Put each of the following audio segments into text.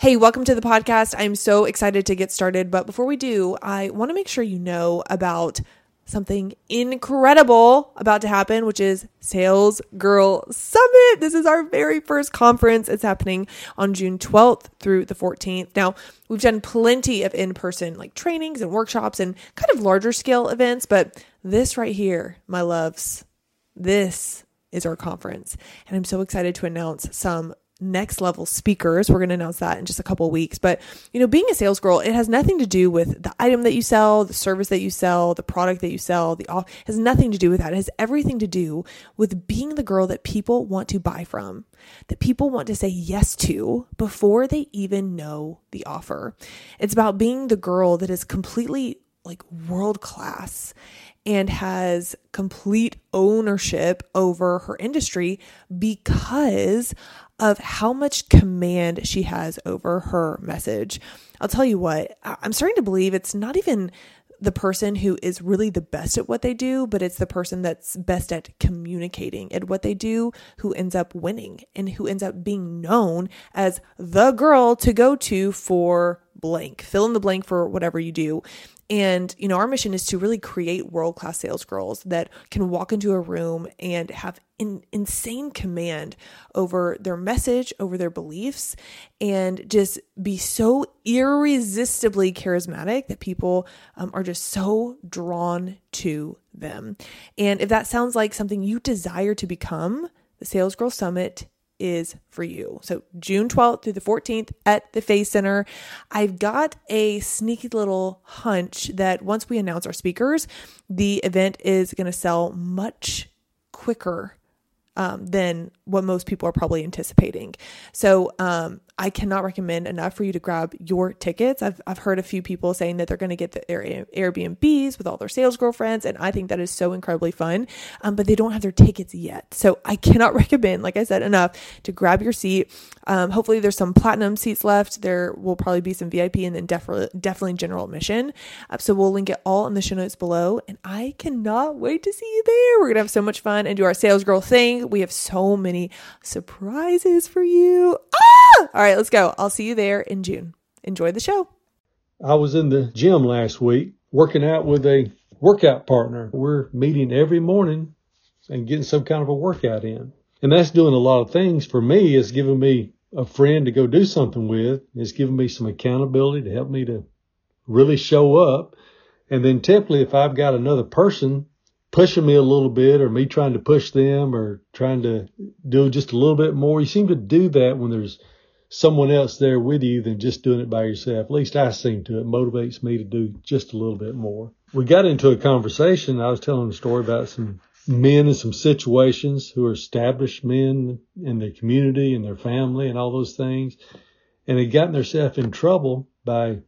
Hey, welcome to the podcast. I'm so excited to get started. But before we do, I want to make sure you know about something incredible about to happen, which is Sales Girl Summit. This is our very first conference. It's happening on June 12th through the 14th. Now, we've done plenty of in person like trainings and workshops and kind of larger scale events, but this right here, my loves, this is our conference. And I'm so excited to announce some next level speakers. We're going to announce that in just a couple weeks. But, you know, being a sales girl, it has nothing to do with the item that you sell, the service that you sell, the product that you sell, the off has nothing to do with that. It has everything to do with being the girl that people want to buy from, that people want to say yes to before they even know the offer. It's about being the girl that is completely like world class and has complete ownership over her industry because of how much command she has over her message. I'll tell you what, I'm starting to believe it's not even the person who is really the best at what they do, but it's the person that's best at communicating at what they do who ends up winning and who ends up being known as the girl to go to for blank. Fill in the blank for whatever you do. And, you know, our mission is to really create world class sales girls that can walk into a room and have in, insane command over their message, over their beliefs, and just be so irresistibly charismatic that people um, are just so drawn to them. And if that sounds like something you desire to become, the Sales Girl Summit is for you. So June 12th through the 14th at the Face Center. I've got a sneaky little hunch that once we announce our speakers, the event is going to sell much quicker um, than what most people are probably anticipating. So um, I cannot recommend enough for you to grab your tickets. I've, I've heard a few people saying that they're going to get the Airbnbs with all their sales girlfriends, and I think that is so incredibly fun, um, but they don't have their tickets yet. So I cannot recommend, like I said, enough to grab your seat. Um, hopefully, there's some platinum seats left. There will probably be some VIP and then definitely, definitely general admission. Uh, so we'll link it all in the show notes below, and I cannot wait to see you there. We're going to have so much fun and do our sales girl thing. We have so many surprises for you. Ah! All right right, let's go. I'll see you there in June. Enjoy the show. I was in the gym last week working out with a workout partner. We're meeting every morning and getting some kind of a workout in. And that's doing a lot of things for me. It's giving me a friend to go do something with. It's giving me some accountability to help me to really show up. And then typically if I've got another person pushing me a little bit or me trying to push them or trying to do just a little bit more, you seem to do that when there's someone else there with you than just doing it by yourself. At least I seem to. It motivates me to do just a little bit more. We got into a conversation. I was telling a story about some men and some situations who are established men in their community and their family and all those things. And they gotten themselves in trouble by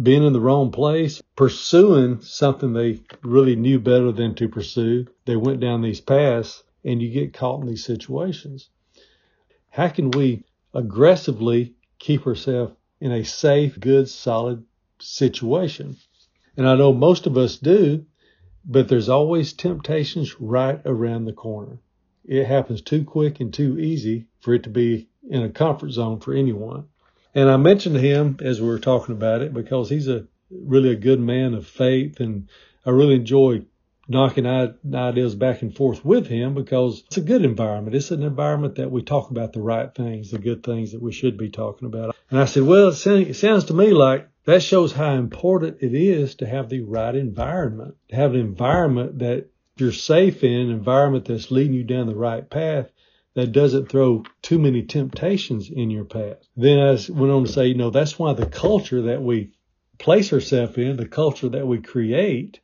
being in the wrong place, pursuing something they really knew better than to pursue. They went down these paths and you get caught in these situations. How can we aggressively keep herself in a safe, good, solid situation. And I know most of us do, but there's always temptations right around the corner. It happens too quick and too easy for it to be in a comfort zone for anyone. And I mentioned him as we were talking about it because he's a really a good man of faith and I really enjoy knocking ideas back and forth with him because it's a good environment. It's an environment that we talk about the right things, the good things that we should be talking about. And I said, well, it sounds to me like that shows how important it is to have the right environment, to have an environment that you're safe in, an environment that's leading you down the right path that doesn't throw too many temptations in your path. Then I went on to say, you know, that's why the culture that we place ourselves in, the culture that we create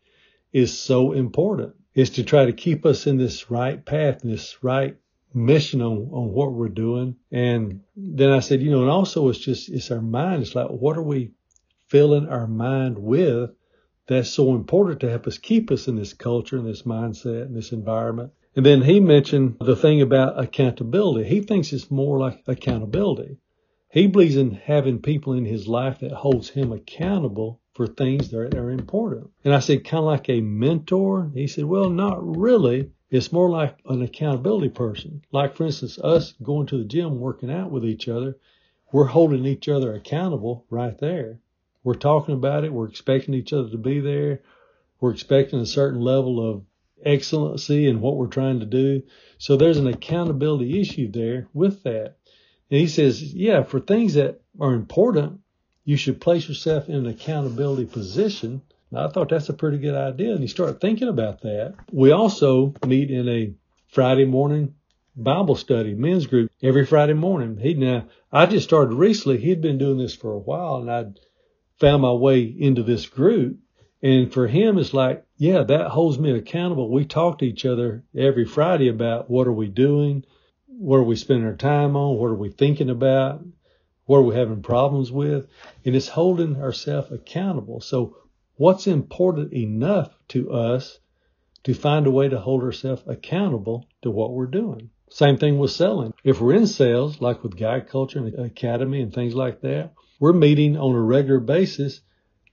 is so important is to try to keep us in this right path, this right mission on, on what we're doing. And then I said, you know, and also it's just, it's our mind. It's like, what are we filling our mind with? That's so important to help us keep us in this culture and this mindset and this environment. And then he mentioned the thing about accountability. He thinks it's more like accountability. He believes in having people in his life that holds him accountable for things that are important. And I said, kind of like a mentor? He said, well, not really. It's more like an accountability person. Like, for instance, us going to the gym, working out with each other. we're holding each other accountable right there. We're talking about it. We're expecting each other to be there. We're expecting a certain level of excellency in what we're trying to do. So there's an accountability issue there with that. And he says, yeah, for things that are important, you should place yourself in an accountability position. Now, I thought that's a pretty good idea. And you start thinking about that. We also meet in a Friday morning Bible study, men's group every Friday morning. He now, I just started recently. He'd been doing this for a while and I'd found my way into this group. And for him, it's like, yeah, that holds me accountable. We talk to each other every Friday about what are we doing? What are we spending our time on? What are we thinking about? What are we having problems with? And it's holding ourselves accountable. So what's important enough to us to find a way to hold ourselves accountable to what we're doing? Same thing with selling. If we're in sales, like with Guide Culture and Academy and things like that, we're meeting on a regular basis,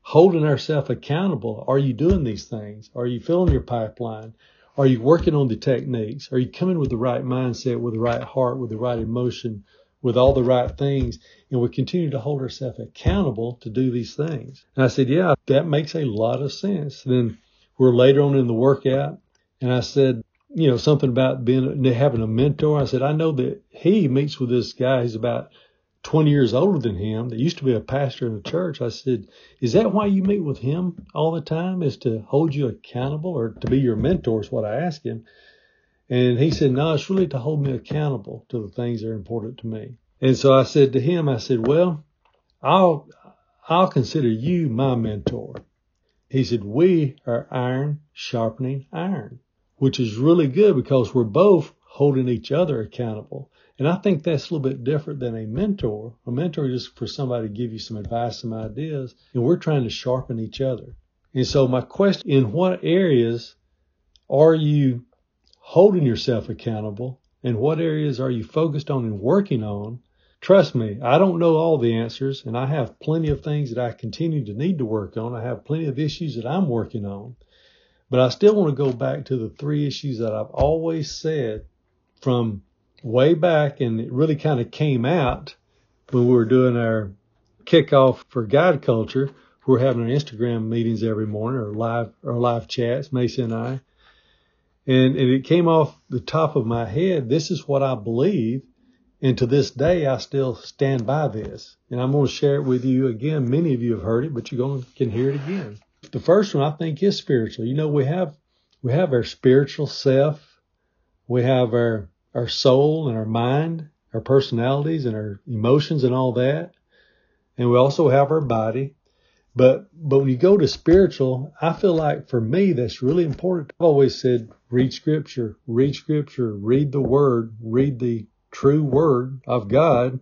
holding ourselves accountable. Are you doing these things? Are you filling your pipeline? Are you working on the techniques? Are you coming with the right mindset, with the right heart, with the right emotion, with all the right things? And we continue to hold ourselves accountable to do these things. And I said, yeah, that makes a lot of sense. Then we're later on in the workout and I said, you know, something about being having a mentor. I said, I know that he meets with this guy who's about 20 years older than him that used to be a pastor in a church. I said, Is that why you meet with him all the time? Is to hold you accountable or to be your mentor? Is what I asked him. And he said, No, it's really to hold me accountable to the things that are important to me. And so I said to him, I said, Well, I'll I'll consider you my mentor. He said, We are iron sharpening iron which is really good because we're both holding each other accountable. And I think that's a little bit different than a mentor. A mentor is for somebody to give you some advice, some ideas, and we're trying to sharpen each other. And so my question, in what areas are you holding yourself accountable and what areas are you focused on and working on? Trust me, I don't know all the answers and I have plenty of things that I continue to need to work on. I have plenty of issues that I'm working on. But I still want to go back to the three issues that I've always said from way back, and it really kind of came out when we were doing our kickoff for guide culture. We're having our Instagram meetings every morning or live or live chats, Macy and I. And, and it came off the top of my head. This is what I believe. And to this day, I still stand by this. And I'm going to share it with you again. Many of you have heard it, but you're going to can hear it again. The first one I think is spiritual. You know, we have we have our spiritual self, we have our our soul and our mind, our personalities and our emotions and all that. And we also have our body. But but when you go to spiritual, I feel like for me that's really important. I've always said read scripture, read scripture, read the word, read the true word of God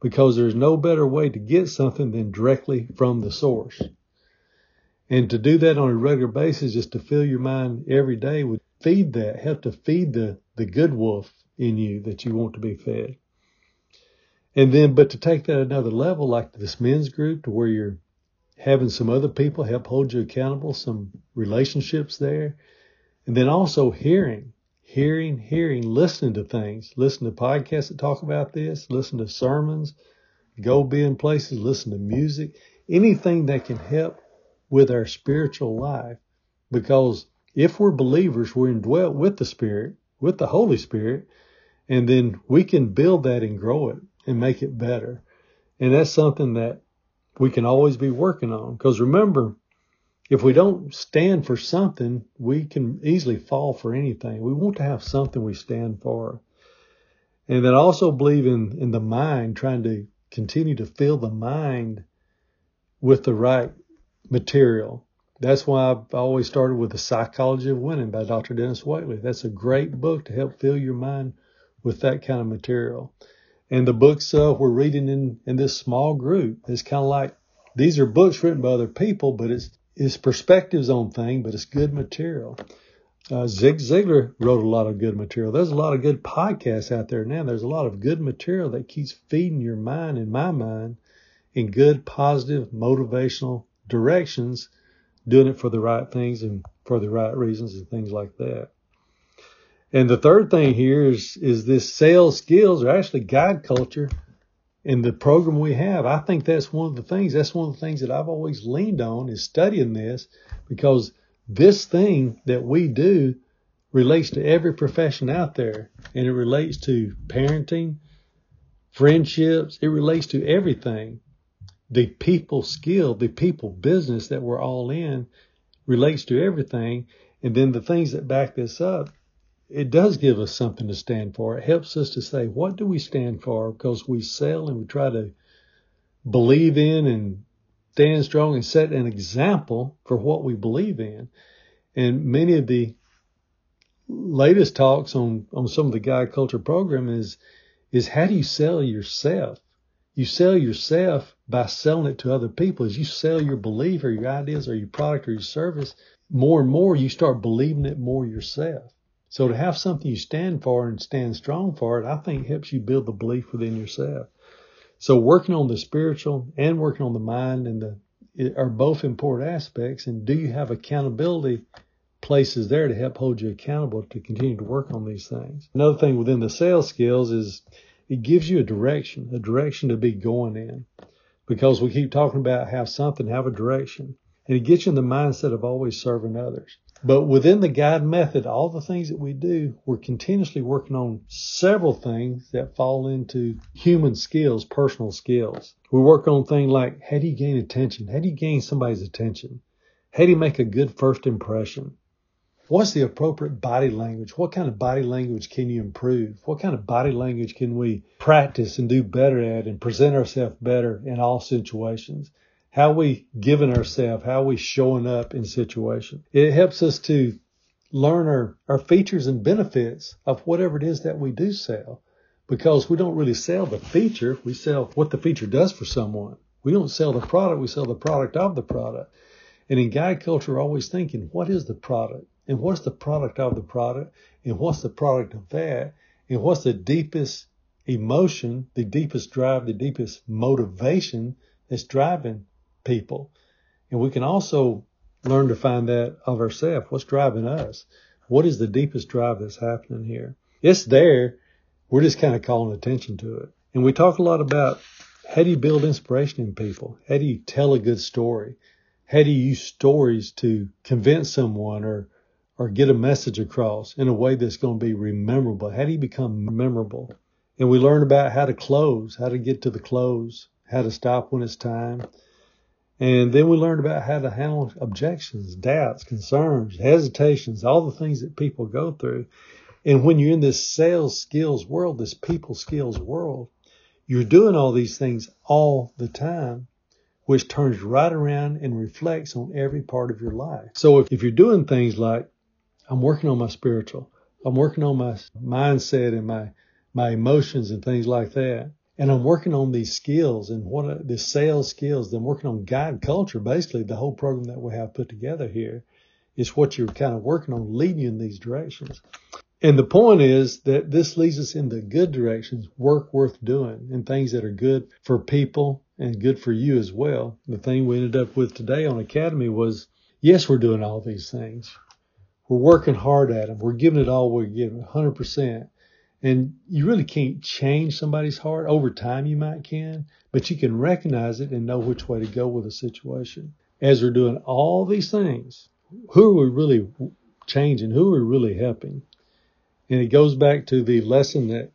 because there's no better way to get something than directly from the source. And to do that on a regular basis, just to fill your mind every day would feed that, help to feed the, the good wolf in you that you want to be fed. And then, but to take that another level, like this men's group to where you're having some other people help hold you accountable, some relationships there. And then also hearing, hearing, hearing, listening to things, listen to podcasts that talk about this, listen to sermons, go be in places, listen to music, anything that can help with our spiritual life because if we're believers, we're indwelt with the Spirit, with the Holy Spirit, and then we can build that and grow it and make it better. And that's something that we can always be working on. Because remember, if we don't stand for something, we can easily fall for anything. We want to have something we stand for. And then also believe in, in the mind, trying to continue to fill the mind with the right material. That's why I've always started with The Psychology of Winning by Dr. Dennis Waitley. That's a great book to help fill your mind with that kind of material. And the books uh, we're reading in, in this small group is kind of like these are books written by other people, but it's, it's perspectives on things, but it's good material. Uh, Zig Ziglar wrote a lot of good material. There's a lot of good podcasts out there now. There's a lot of good material that keeps feeding your mind and my mind in good, positive, motivational directions, doing it for the right things and for the right reasons and things like that. And the third thing here is, is this sales skills or actually guide culture in the program we have, I think that's one of the things, that's one of the things that I've always leaned on is studying this because this thing that we do relates to every profession out there and it relates to parenting, friendships, it relates to everything. The people skill, the people business that we're all in relates to everything. And then the things that back this up it does give us something to stand for. It helps us to say, what do we stand for? Because we sell and we try to believe in and stand strong and set an example for what we believe in. And many of the latest talks on, on some of the guide culture program is, is how do you sell yourself? You sell yourself by selling it to other people. As you sell your belief or your ideas or your product or your service, more and more you start believing it more yourself. So to have something you stand for and stand strong for it, I think helps you build the belief within yourself. So working on the spiritual and working on the mind and the are both important aspects. And do you have accountability places there to help hold you accountable to continue to work on these things? Another thing within the sales skills is it gives you a direction, a direction to be going in. Because we keep talking about have something, have a direction. And it gets you in the mindset of always serving others. But within the guide method, all the things that we do, we're continuously working on several things that fall into human skills, personal skills. We work on things like how do you gain attention? How do you gain somebody's attention? How do you make a good first impression? What's the appropriate body language? What kind of body language can you improve? What kind of body language can we practice and do better at and present ourselves better in all situations? how we giving ourselves, how we showing up in situations. It helps us to learn our, our features and benefits of whatever it is that we do sell because we don't really sell the feature. We sell what the feature does for someone. We don't sell the product. We sell the product of the product. And in guide culture, we're always thinking, what is the product? And what's the product of the product? And what's the product of that? And what's the deepest emotion, the deepest drive, the deepest motivation that's driving people. And we can also learn to find that of ourselves. What's driving us? What is the deepest drive that's happening here? It's there. We're just kind of calling attention to it. And we talk a lot about how do you build inspiration in people? How do you tell a good story? How do you use stories to convince someone or or get a message across in a way that's going to be memorable? How do you become memorable? And we learn about how to close, how to get to the close, how to stop when it's time, and then we learned about how to handle objections, doubts, concerns, hesitations, all the things that people go through. And when you're in this sales skills world, this people skills world, you're doing all these things all the time, which turns right around and reflects on every part of your life. So if, if you're doing things like, I'm working on my spiritual, I'm working on my mindset and my, my emotions and things like that, and I'm working on these skills and what uh, are the sales skills. I'm working on guide culture. Basically, the whole program that we have put together here is what you're kind of working on, leading you in these directions. And the point is that this leads us in the good directions, work worth doing, and things that are good for people and good for you as well. The thing we ended up with today on Academy was, yes, we're doing all these things. We're working hard at them. We're giving it all we're giving, 100%. And you really can't change somebody's heart. Over time, you might can, but you can recognize it and know which way to go with a situation. As we're doing all these things, who are we really changing? Who are we really helping? And it goes back to the lesson that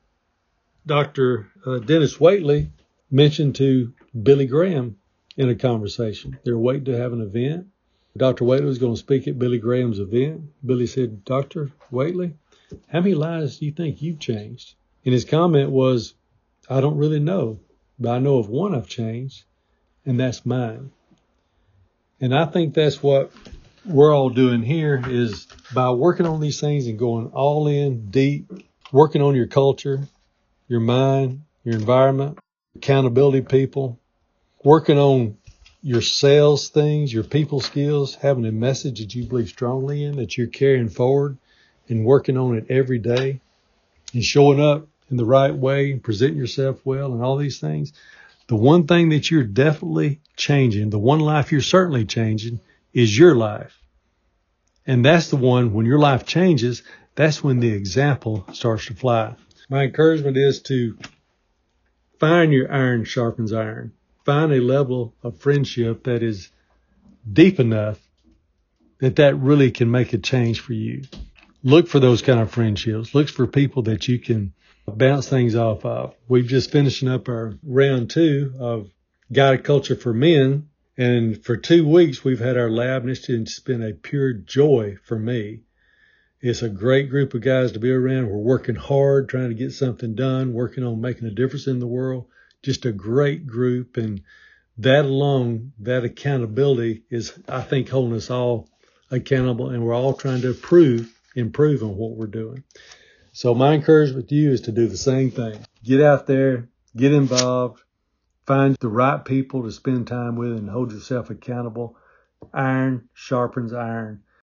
Dr. Uh, Dennis Waitley mentioned to Billy Graham in a conversation. They're waiting to have an event. Dr. Waitley was going to speak at Billy Graham's event. Billy said, Dr. Waitley, how many lives do you think you've changed? And his comment was, I don't really know, but I know of one I've changed, and that's mine. And I think that's what we're all doing here is by working on these things and going all in deep, working on your culture, your mind, your environment, accountability people, working on your sales things, your people skills, having a message that you believe strongly in that you're carrying forward and working on it every day and showing up in the right way, and presenting yourself well and all these things. The one thing that you're definitely changing, the one life you're certainly changing is your life. And that's the one when your life changes, that's when the example starts to fly. My encouragement is to find your iron sharpens iron. Find a level of friendship that is deep enough that that really can make a change for you. Look for those kind of friendships. Look for people that you can bounce things off of. We've just finishing up our round two of guided culture for men. And for two weeks, we've had our lab and it's been a pure joy for me. It's a great group of guys to be around. We're working hard, trying to get something done, working on making a difference in the world. Just a great group. And that alone, that accountability is, I think, holding us all accountable and we're all trying to improve, improve on what we're doing. So my encouragement to you is to do the same thing. Get out there, get involved, find the right people to spend time with and hold yourself accountable. Iron sharpens iron.